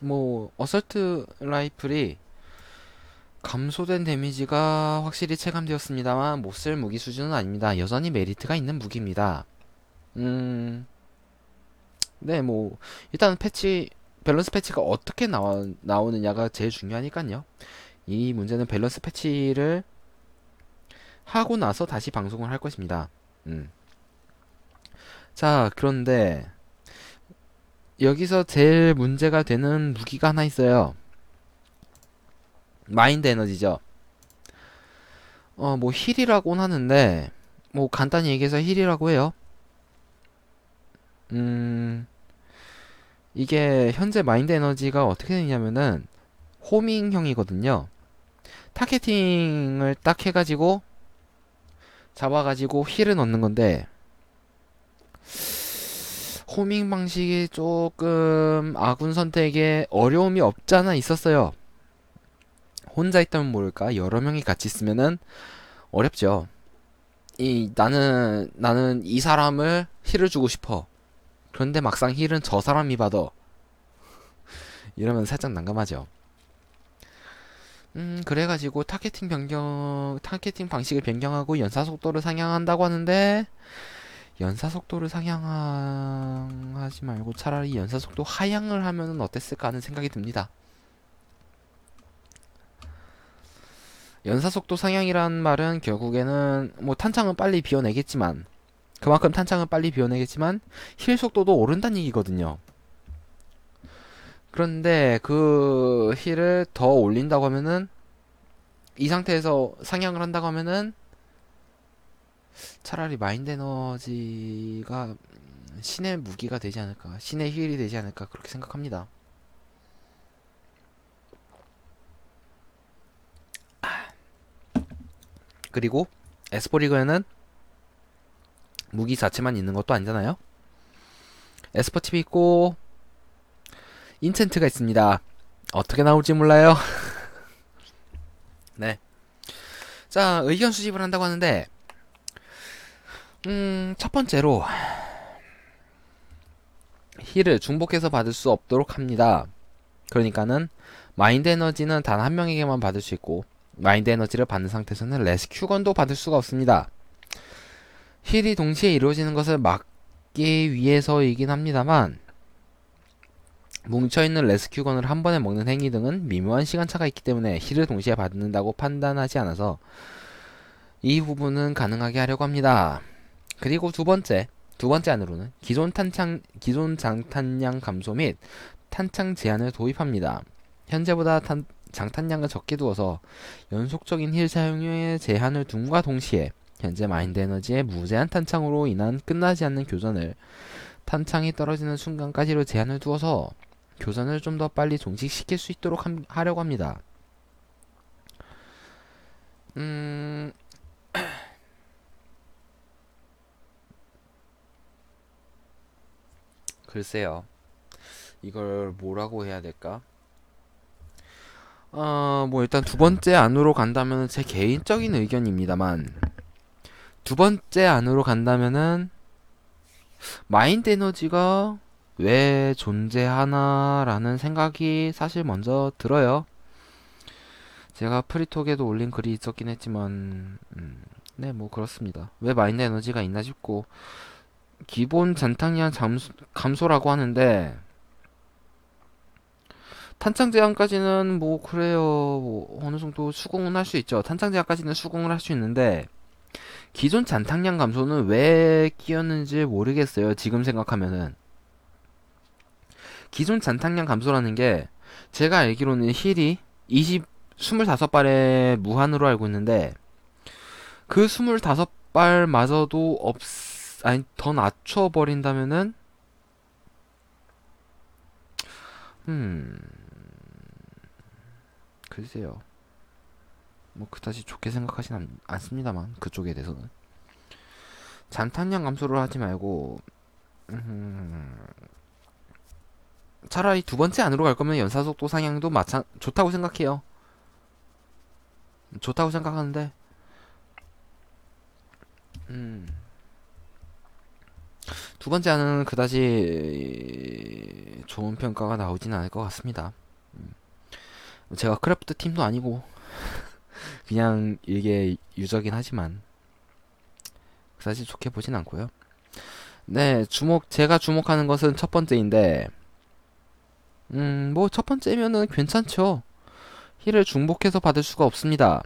뭐 assault rifle이 감소된 데미지가 확실히 체감되었습니다만 못 쓸 무기 수준은 아닙니다. 여전히 메리트가 있는 무기입니다. 음, 네, 뭐 일단 패치 밸런스 패치가 어떻게 나와, 나오느냐가 제일 중요하니까요. 이 문제는 밸런스 패치를 하고 나서 다시 방송을 할 것입니다. 음. 자, 그런데 여기서 제일 문제가 되는 무기가 하나 있어요. mind energy죠. 어, 뭐 heal이라고는 하는데 뭐 간단히 얘기해서 heal이라고 해요. 음, 이게 현재 mind energy가 어떻게 되냐면은 homing형이거든요. targeting을 딱 해가지고 잡아가지고 heal을 넣는 건데 homing 방식이 조금 아군 선택에 어려움이 없잖아 있었어요. 혼자 있다면 모를까 여러 명이 같이 있으면은 어렵죠. 이 나는 나는 이 사람을 heal을 주고 싶어. 그런데 막상 heal은 저 사람이 받아. 이러면 살짝 난감하죠. 음, 그래가지고 targeting 변경, targeting 방식을 변경하고 연사 속도를 상향한다고 하는데, 연사 속도를 상향하지 말고 차라리 연사 속도 하향을 하면 어땠을까 하는 생각이 듭니다. 연사 속도 상향이란 말은 결국에는 뭐 탄창은 빨리 비워내겠지만 그만큼 탄창은 빨리 비워내겠지만 heal 속도도 오른다는 얘기거든요. 그런데 그 heal을 더 올린다고 하면은 이 상태에서 상향을 한다고 하면은 차라리 마인드 에너지가 신의 무기가 되지 않을까 신의 heal이 되지 않을까 그렇게 생각합니다. 그리고 에스포리그에는 무기 자체만 있는 것도 아니잖아요. 에스퍼 팁이 있고 인챈트가 있습니다. 어떻게 나올지 몰라요. *laughs* 네. 자, 의견 수집을 한다고 하는데 음, 첫 번째로 힐을 중복해서 받을 수 없도록 합니다. 그러니까는 마인드 에너지는 단 한 명에게만 받을 수 있고 마인드 에너지를 받는 상태에서는 rescue gun도 받을 수가 없습니다. heal이 동시에 이루어지는 것을 막기 위해서이긴 합니다만 뭉쳐있는 rescue gun을 한 번에 먹는 행위 등은 미묘한 시간차가 있기 때문에 heal을 동시에 받는다고 판단하지 않아서 이 부분은 가능하게 하려고 합니다. 그리고 두 번째, 두 번째 안으로는 기존 탄창, 기존 장탄량 감소 및 탄창 제한을 도입합니다. 현재보다 탄, 장탄량을 적게 두어서 연속적인 힐 사용에 제한을 둔과 동시에 현재 마인드 에너지의 무제한 탄창으로 인한 끝나지 않는 교전을 탄창이 떨어지는 순간까지로 제한을 두어서 교전을 좀 더 빨리 종식시킬 수 있도록 함, 하려고 합니다. 음... *clears throat* 글쎄요. 이걸 뭐라고 해야 될까? 어, 뭐 일단 두 번째 안으로 간다면 제 개인적인 의견입니다만 두 번째 안으로 간다면은 마인드 에너지가 왜 존재하나라는 생각이 사실 먼저 들어요. 제가 프리톡에도 올린 글이 있었긴 했지만 음, 네, 뭐 그렇습니다. 왜 마인드 에너지가 있나 싶고 기본 잔탕량 감소라고 하는데 탄창 제한까지는 뭐 그래요. 뭐 어느 정도 수긍은 할 수 있죠. 탄창 제한까지는 수긍을 할 수 있는데 기존 잔탕량 감소는 왜 끼었는지 모르겠어요. 지금 생각하면은 기존 잔탕량 감소라는 게 제가 알기로는 힐이 20 25발에 무한으로 알고 있는데 그 25발마저도 없 아니 더 낮춰 버린다면은 음, 글쎄요. 뭐 그다지 좋게 생각하진 않, 않습니다만 그쪽에 대해서는 잔탄량 감소를 하지 말고 음, 차라리 두 번째 안으로 갈 거면 연사 속도 상향도 마찬 좋다고 생각해요. 좋다고 생각하는데 음. 두 번째 안은 그다지 좋은 평가가 나오진 않을 것 같습니다. 음. 제가 크래프트 팀도 아니고 *laughs* 그냥 이게 유저긴 하지만 사실 좋게 보진 않고요. 네, 주목 제가 주목하는 것은 첫 번째인데 음, 뭐 첫 번째면은 괜찮죠. heal을 중복해서 받을 수가 없습니다.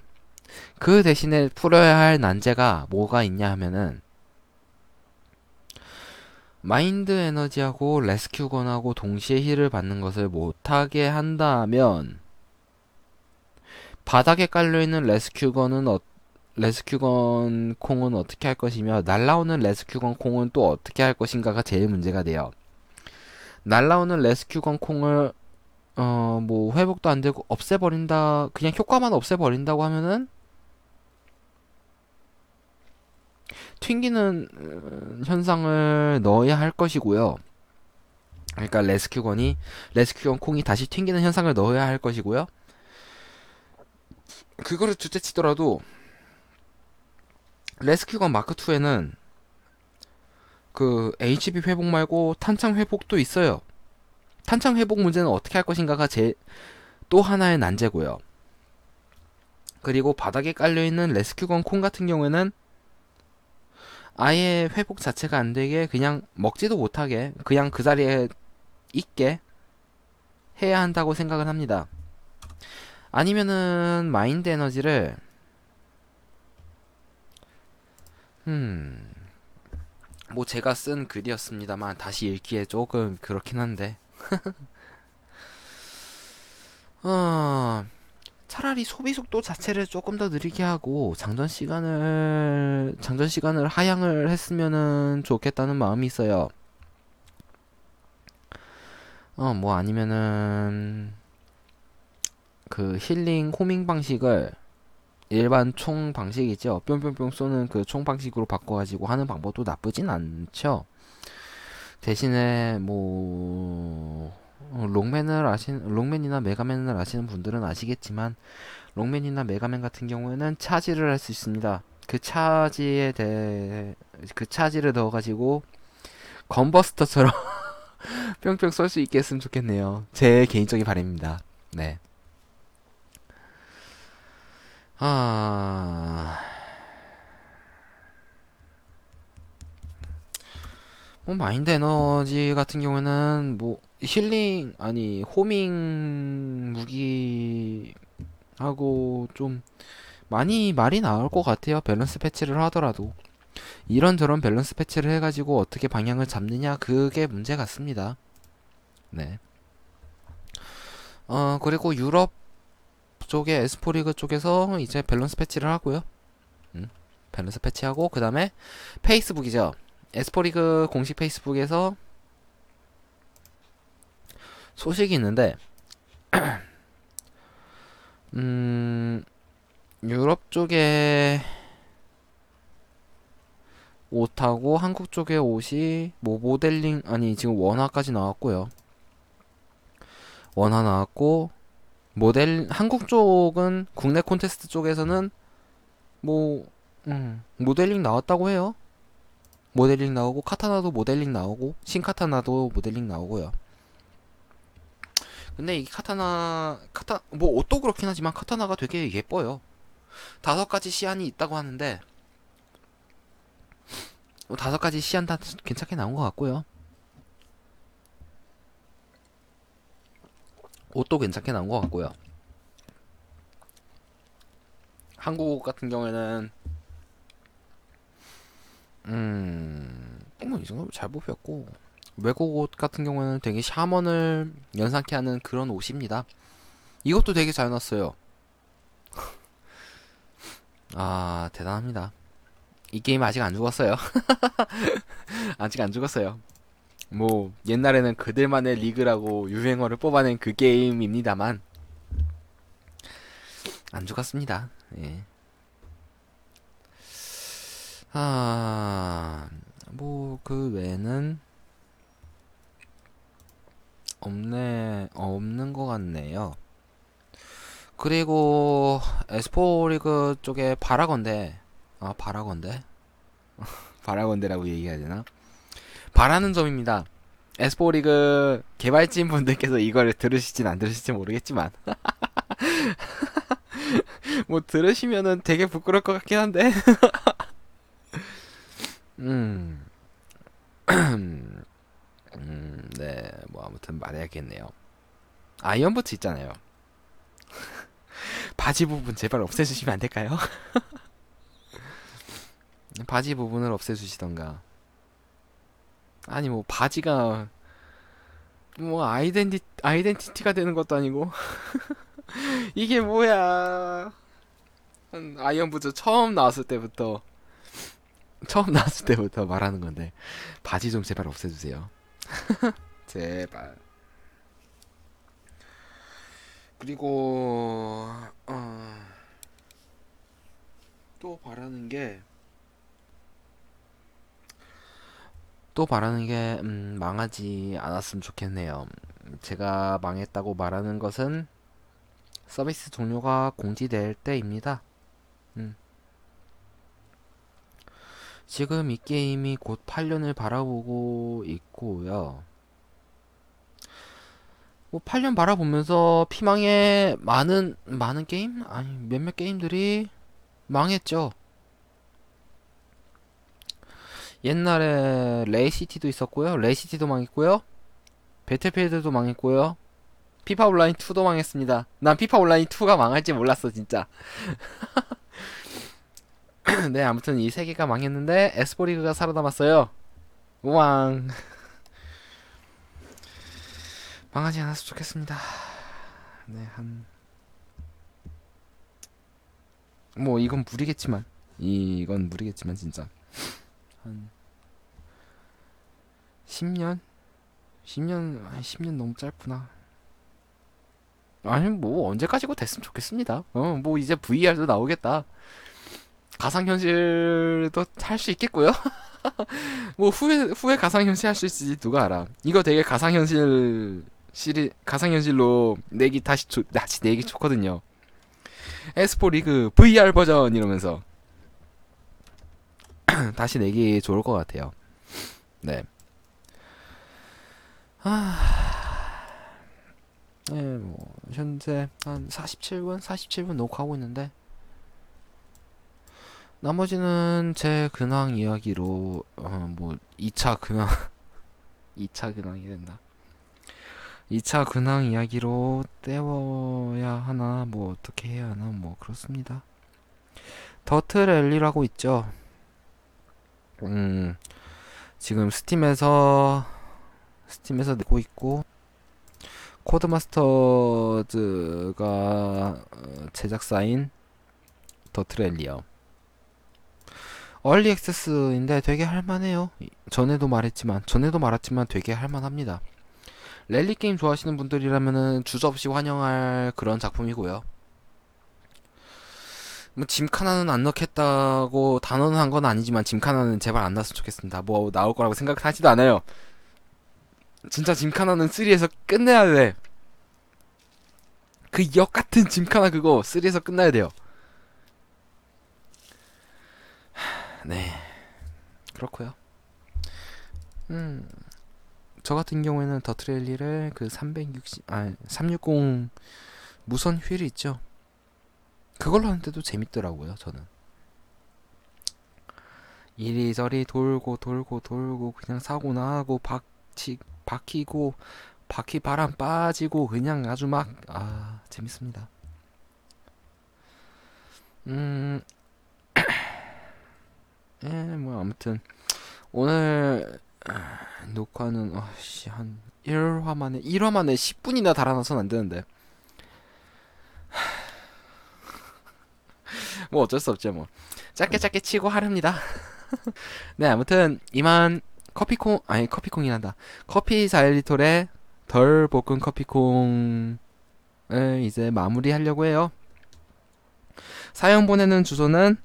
그 대신에 풀어야 할 난제가 뭐가 있냐 하면은 마인드 에너지하고 rescue gun하고 동시에 heal을 받는 것을 못하게 한다면 바닥에 깔려있는 rescue gun은 어, rescue gun 콩은 어떻게 할 것이며 날라오는 rescue gun 콩은 또 어떻게 할 것인가가 제일 문제가 돼요. 날라오는 레스큐건 콩을 어 뭐 회복도 안 되고 없애버린다 그냥 효과만 없애버린다고 하면은 튕기는 어, 현상을 넣어야 할 것이고요. 그러니까 레스큐건이 레스큐건 콩이 다시 튕기는 현상을 넣어야 할 것이고요. 그거를 둘째 치더라도 레스큐건 마크 2에는 그 HB 회복 말고 탄창 회복도 있어요. 탄창 회복 문제는 어떻게 할 것인가가 제 또 하나의 난제고요. 그리고 바닥에 깔려 있는 레스큐건 콩 같은 경우에는 아예 회복 자체가 안 되게 그냥 먹지도 못하게 그냥 그 자리에 있게 해야 한다고 생각을 합니다. 아니면은 마인드 에너지를 음. 뭐 제가 쓴 글이었습니다만 다시 읽기에 조금 그렇긴 한데. *laughs* 어, 차라리 소비 속도 자체를 조금 더 느리게 하고 장전 시간을 장전 시간을 하향을 했으면은 좋겠다는 마음이 있어요. 어, 뭐 아니면은 그 힐링 호밍 방식을 일반 총 방식이죠. 뿅뿅뿅 쏘는 그 총 방식으로 바꿔가지고 하는 방법도 나쁘진 않죠. 대신에 뭐 어, 롱맨을 아신 롱맨이나 메가맨을 아시는 분들은 아시겠지만 롱맨이나 메가맨 같은 경우에는 차지를 할 수 있습니다. 그 차지에 대해 그 차지를 넣어 가지고 건버스터처럼 *laughs* 뿅뿅 쏠 수 있게 했으면 좋겠네요. 제 개인적인 바람입니다. 네. 아. 뭐 마인드 에너지 같은 경우에는 뭐 힐링 아니 homing 무기하고 좀 많이 말이 나올 것 같아요. 밸런스 패치를 하더라도 이런저런 밸런스 패치를 해가지고 어떻게 방향을 잡느냐 그게 문제 같습니다. 네. 어 그리고 유럽 쪽에 S4 리그 쪽에서 이제 밸런스 패치를 하고요. 음, 밸런스 패치하고 그 다음에 페이스북이죠. S4 리그 공식 페이스북에서 소식이 있는데 *clears throat* 음, 유럽 쪽에 옷하고 한국 쪽에 옷이 뭐 모델링 아니 지금 원화까지 나왔고요. 원화 나왔고 모델 한국 쪽은 국내 콘테스트 쪽에서는 뭐 음, 모델링 나왔다고 해요. 모델링 나오고 카타나도 모델링 나오고 신카타나도 모델링 나오고요. 근데 이 카타나 카타 뭐 옷도 그렇긴 하지만 카타나가 되게 예뻐요. 다섯 가지 시안이 있다고 하는데 뭐 다섯 가지 시안 다 괜찮게 나온 것 같고요. 옷도 괜찮게 나온 것 같고요. 한국 옷 같은 경우에는 음, 뭐이 정도 잘 뽑혔고 외국 옷 같은 경우에는 되게 샤먼을 연상케 하는 그런 옷입니다. 이것도 되게 잘 나왔어요. 아 대단합니다. 이 게임 아직 안 죽었어요. *laughs* 아직 안 죽었어요. 뭐 옛날에는 그들만의 리그라고 유행어를 뽑아낸 그 게임입니다만 안 죽었습니다. 예. 아, 뭐 그 외에는 없네, 없는 것 같네요. 그리고 에스포 리그 쪽에 바라건대, 아 바라건대, *laughs* 바라건대라고 얘기해야 되나? 바라는 점입니다. 에스포 리그 개발진 분들께서 이거를 들으실진 안 들으실지 모르겠지만 *laughs* 뭐 들으시면은 되게 부끄러울 것 같긴 한데 *laughs* 음. *clears throat* 음, 아무튼 말해야겠네요. iron boots 있잖아요. *laughs* 바지 부분 제발 없애주시면 안 될까요? *laughs* 바지 부분을 없애주시던가. 아니 뭐 바지가 뭐 identi- identity가 되는 것도 아니고 *laughs* 이게 뭐야? iron boots 처음 나왔을 때부터 처음 나왔을 때부터 말하는 건데 바지 좀 제발 없애주세요. 제발. 그리고 어, 또 바라는 게 또 바라는 게 음, 망하지 않았으면 좋겠네요. 제가 망했다고 말하는 것은 서비스 종료가 공지될 때입니다. 음. 지금 이 게임이 곧 8년을 바라보고 있고요. 뭐 8년 바라보면서 피망의 많은 많은 게임 아니 몇몇 게임들이 망했죠. 옛날에 레이시티도 있었고요. 레이시티도 망했고요. 배틀필드도 망했고요. 피파 온라인 2도 망했습니다. 난 피파 온라인 2가 망할지 몰랐어, 진짜. *laughs* 네, 아무튼 이 세 개가 망했는데 에스포리그가 살아남았어요. 우왕. 망하지 않았으면 좋겠습니다. 네, 한. 뭐, 이건 무리겠지만. 이건 무리겠지만, 진짜. 한. 10년? 10년, 아 10년 너무 짧구나. 아니, 뭐, 언제까지고 됐으면 좋겠습니다. 어, 뭐, 이제 VR도 나오겠다. 가상현실도 할 수 있겠고요. *laughs* 뭐 후에 후에 가상현실 할 수 있을지 누가 알아. 이거 되게 가상현실 시리 가상현실로 내기 다시 조, 다시 내기 좋거든요. 에스포 리그 VR 버전 이러면서 *clears throat* 다시 내기 좋을 것 같아요. 네. 아, 네, 뭐 현재 한 47분, 47분 녹화하고 있는데 나머지는 제 근황 이야기로 어, 뭐 2차 근황 *laughs* 2차 근황이 된다. 2차 근황 이야기로 때워야 하나 뭐 어떻게 해야 하나 뭐 그렇습니다. 더트 랠리라고 있죠. 음 지금 스팀에서 스팀에서 내고 있고 코드마스터즈가 어, 제작사인 더트 랠리요. 얼리 액세스인데 되게 할만해요. 전에도 말했지만 전에도 말했지만 되게 할만합니다. 랠리 게임 좋아하시는 분들이라면은 주저없이 환영할 그런 작품이고요. 뭐 짐카나는 안 넣겠다고 단언 한 건 아니지만 짐카나는 제발 안 났으면 좋겠습니다. 뭐 나올 거라고 생각하지도 않아요. 진짜 짐카나는 3에서 끝내야 돼. 그 역 같은 짐카나 그거 3에서 끝나야 돼요. 네. 그렇고요. 음. 저 같은 경우에는 더 트레일리를 그 360, 아, 360 무선 휠이 있죠. 그걸로 하는데도 재밌더라고요, 저는. 이리저리 돌고 돌고 돌고 그냥 사고 나고 박치 박히고 바퀴 바람 빠지고 그냥 아주 막 아 재밌습니다. 음, *clears throat* 예, 뭐 아무튼 오늘 녹화는 아씨 한 1화 만에 1화 만에 10분이나 달아나선 안 되는데 뭐 어쩔 수 없죠 뭐 짧게 짧게 치고 하렵니다 *laughs* 네 아무튼 이만 커피콩 아니 커피콩이란다. 커피 자일리톨의 덜 볶은 커피콩을 이제 마무리하려고 해요. 사연 보내는 주소는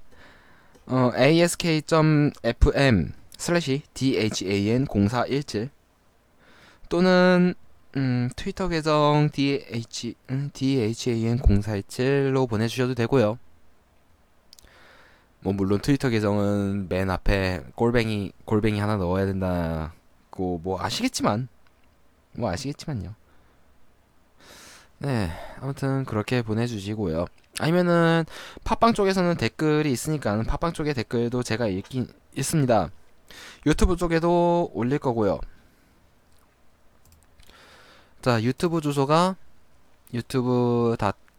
어, ask.fm 슬래시 dhan0417 또는 음, 트위터 계정 dh 음, dhan0417로 보내주셔도 되고요. 뭐 물론 트위터 계정은 맨 앞에 골뱅이 골뱅이 하나 넣어야 된다고 뭐 아시겠지만 뭐 아시겠지만요. 네, 아무튼 그렇게 보내주시고요. 아니면은 팟빵 쪽에서는 댓글이 있으니까 팟빵 쪽에 댓글도 제가 읽긴 읽습니다. 유튜브 쪽에도 올릴 거고요. 자, 유튜브 주소가 유튜브.com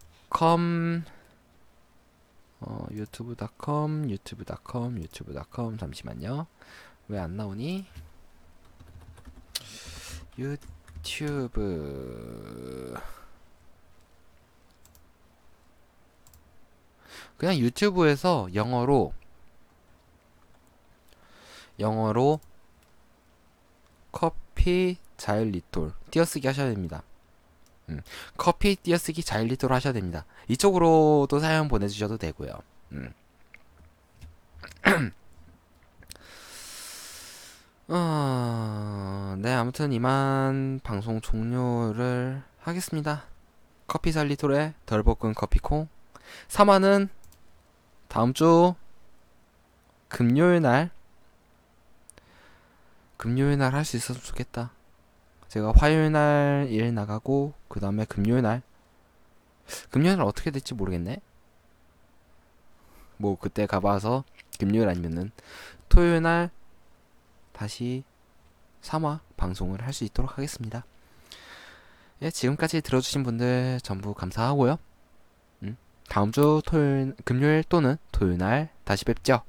어, 유튜브.com, 유튜브.com, 유튜브.com 잠시만요. 왜 안 나오니? 유튜브 그냥 유튜브에서 영어로 영어로 커피 자일리톨 띄어쓰기 하셔야 됩니다. 음, 커피 띄어쓰기 자일리톨 하셔야 됩니다. 이쪽으로도 사연 보내주셔도 되고요. 음. *clears throat* 어, 네, 아무튼 이만 방송 종료를 하겠습니다. 커피 자일리톨의 덜 볶은 커피콩 3화는 다음 주 금요일 날 금요일 날 할 수 있었으면 좋겠다. 제가 화요일 날 일 나가고 그 다음에 금요일 날 금요일 날 어떻게 될지 모르겠네. 뭐 그때 가봐서 금요일 아니면은 토요일 날 다시 3화 방송을 할 수 있도록 하겠습니다. 예, 지금까지 들어주신 분들 전부 감사하고요. 음, 다음 주 토요일, 금요일 또는 토요일 날 다시 뵙죠.